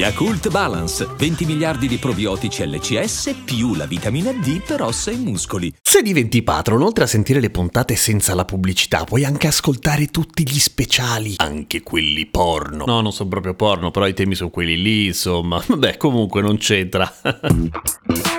Yakult Balance, 20 miliardi di probiotici LCS più la vitamina D per ossa e muscoli. Se diventi patron, oltre a sentire le puntate senza la pubblicità, puoi anche ascoltare tutti gli speciali, anche quelli porno. No, non sono proprio porno, però i temi sono quelli lì, insomma. Vabbè, comunque non c'entra.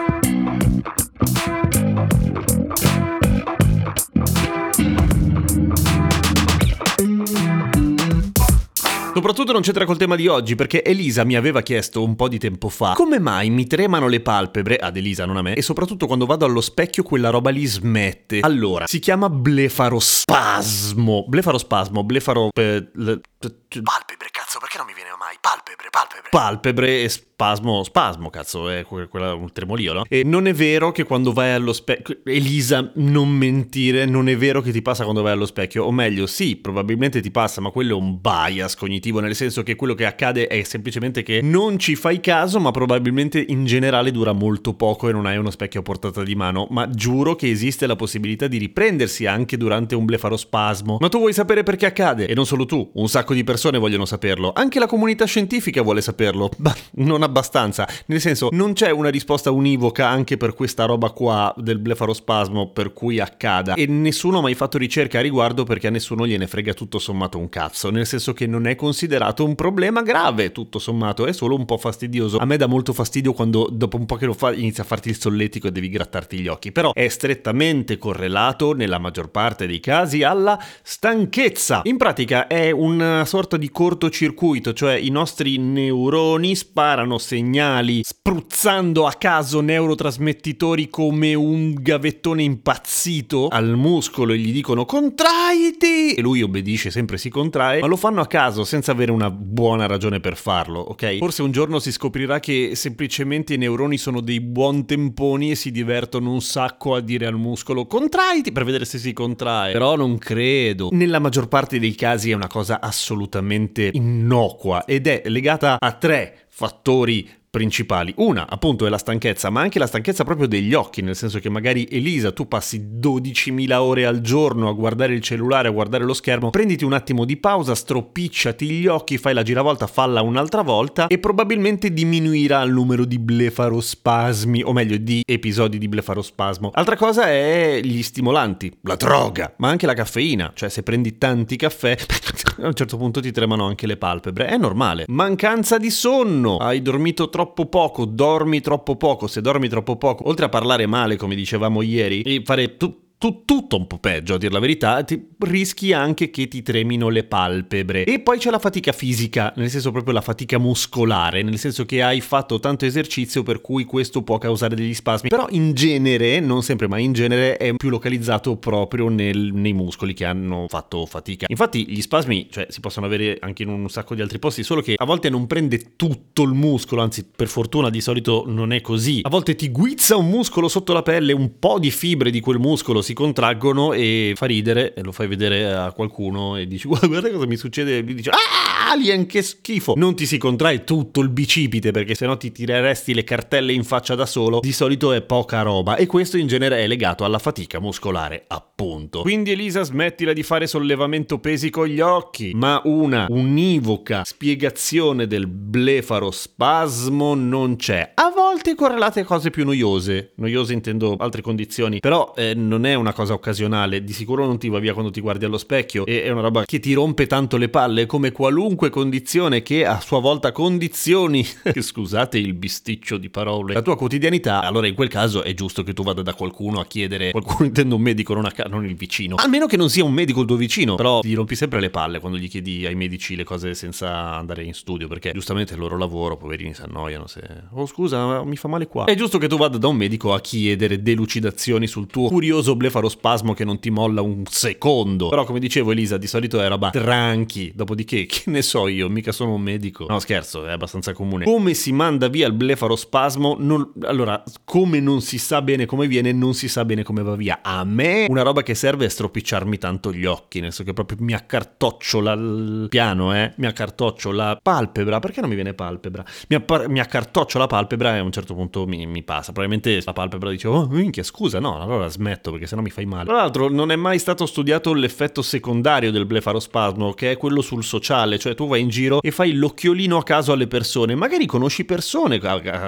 Soprattutto non c'entra col tema di oggi perché Elisa mi aveva chiesto un po' di tempo fa come mai mi tremano le palpebre, ad Elisa non a me, e soprattutto quando vado allo specchio quella roba lì smette. Allora, si chiama blefarospasmo. Blefarospasmo, blefaro... Palpebre, cazzo, perché non mi viene mai? Palpebre, palpebre. Palpebre e spasmo, spasmo, cazzo, è quella, un tremolio, no? E non è vero che quando vai allo specchio... Elisa, non mentire, non è vero che ti passa quando vai allo specchio, o meglio, sì, probabilmente ti passa, ma quello è un bias cognitivo, nel senso che quello che accade è semplicemente che non ci fai caso, ma probabilmente in generale dura molto poco e non hai uno specchio a portata di mano, ma giuro che esiste la possibilità di riprendersi anche durante un blefarospasmo. Ma tu vuoi sapere perché accade? E non solo tu, un sacco di persone vogliono saperlo, anche la comunità scientifica vuole saperlo. Bah, non abbastanza. Nel senso, non c'è una risposta univoca anche per questa roba qua del blefarospasmo per cui accada. E nessuno ha mai fatto ricerca a riguardo perché a nessuno gliene frega tutto sommato un cazzo. Nel senso che non è considerato un problema grave, tutto sommato, è solo un po' fastidioso. A me dà molto fastidio quando dopo un po' che lo fa inizia a farti il solletico e devi grattarti gli occhi. Però è strettamente correlato nella maggior parte dei casi alla stanchezza. In pratica è una sorta di cortocircuito, cioè i nostri neuroni sparano segnali spruzzando a caso neurotrasmettitori come un gavettone impazzito al muscolo e gli dicono contraiti! E lui obbedisce sempre si contrae ma lo fanno a caso senza avere una buona ragione per farlo ok? Forse un giorno si scoprirà che semplicemente i neuroni sono dei buon temponi e si divertono un sacco a dire al muscolo contraiti! per vedere se si contrae. Però non credo. Nella maggior parte dei casi è una cosa assolutamente innocua ed è legata a tre fattori principali. Una, appunto, è la stanchezza, ma anche la stanchezza proprio degli occhi, nel senso che magari Elisa, tu passi 12.000 ore al giorno a guardare il cellulare, a guardare lo schermo, prenditi un attimo di pausa, stropicciati gli occhi, fai la giravolta, falla un'altra volta e probabilmente diminuirà il numero di blefarospasmi, o meglio di episodi di blefarospasmo. Altra cosa è gli stimolanti, la droga, ma anche la caffeina, cioè se prendi tanti caffè, a un certo punto ti tremano anche le palpebre, è normale. Mancanza di sonno, hai dormito troppo troppo poco, dormi troppo poco, se dormi troppo poco, oltre a parlare male come dicevamo ieri, e fare tu- tu, tutto un po' peggio, a dir la verità, ti rischi anche che ti tremino le palpebre. E poi c'è la fatica fisica, nel senso proprio la fatica muscolare, nel senso che hai fatto tanto esercizio per cui questo può causare degli spasmi. Però in genere, non sempre, ma in genere è più localizzato proprio nel, nei muscoli che hanno fatto fatica. Infatti gli spasmi, cioè, si possono avere anche in un sacco di altri posti, solo che a volte non prende tutto il muscolo, anzi per fortuna di solito non è così. A volte ti guizza un muscolo sotto la pelle, un po' di fibre di quel muscolo si si contraggono e fa ridere e lo fai vedere a qualcuno e dici guarda cosa mi succede e gli dici ah alien che schifo non ti si contrae tutto il bicipite perché sennò ti tireresti le cartelle in faccia da solo. Di solito è poca roba e questo in genere è legato alla fatica muscolare appunto. Quindi Elisa smettila di fare sollevamento pesi con gli occhi. Ma una univoca spiegazione del blefarospasmo non c'è. A volte correlate a cose più noiose. Noiose intendo altre condizioni. Però eh, non è una cosa occasionale, di sicuro non ti va via quando ti guardi allo specchio e è una roba che ti rompe tanto le palle come qualunque condizione che a sua volta condizioni, scusate il bisticcio di parole, la tua quotidianità, allora in quel caso è giusto che tu vada da qualcuno a chiedere, qualcuno intendo un medico, non, a, non il vicino, almeno che non sia un medico il tuo vicino, però ti rompi sempre le palle quando gli chiedi ai medici le cose senza andare in studio, perché giustamente il loro lavoro, poverini, si annoiano se... Oh scusa, mi fa male qua. È giusto che tu vada da un medico a chiedere delucidazioni sul tuo curioso blef blefarospasmo che non ti molla un secondo. Però come dicevo Elisa, di solito è roba tranchi, dopodiché che ne so io, mica sono un medico. No scherzo, è abbastanza comune. Come si manda via il blefarospasmo? Non... Allora, come non si sa bene come viene, non si sa bene come va via. A me una roba che serve è stropicciarmi tanto gli occhi, nel senso che proprio mi accartocciola il piano, eh, mi accartoccio la palpebra, perché non mi viene palpebra? Mi, appar- mi accartoccio la palpebra e a un certo punto mi, mi passa. Probabilmente la palpebra dice, oh minchia scusa, no, allora smetto perché sennò mi fai male. Tra l'altro non è mai stato studiato l'effetto secondario del blefarospasmo, che è quello sul sociale, cioè tu vai in giro e fai l'occhiolino a caso alle persone, magari conosci persone,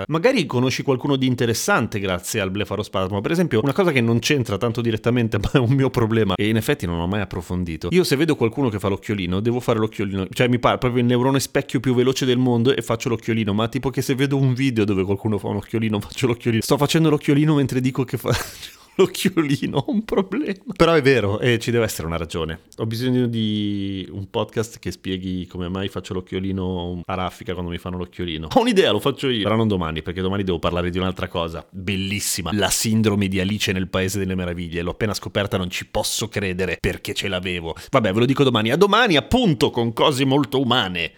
magari conosci qualcuno di interessante grazie al blefarospasmo. Per esempio, una cosa che non c'entra tanto direttamente, ma è un mio problema e in effetti non ho mai approfondito. Io se vedo qualcuno che fa l'occhiolino, devo fare l'occhiolino, cioè mi pare proprio il neurone specchio più veloce del mondo e faccio l'occhiolino, ma tipo che se vedo un video dove qualcuno fa un occhiolino, faccio l'occhiolino. Sto facendo l'occhiolino mentre dico che fa l'occhiolino, ho un problema. Però è vero, e ci deve essere una ragione. Ho bisogno di un podcast che spieghi come mai faccio l'occhiolino a raffica quando mi fanno l'occhiolino. Ho un'idea, lo faccio io. Però non domani, perché domani devo parlare di un'altra cosa. Bellissima. La sindrome di Alice nel Paese delle Meraviglie. L'ho appena scoperta, non ci posso credere perché ce l'avevo. Vabbè, ve lo dico domani. A domani, appunto, con cose molto umane.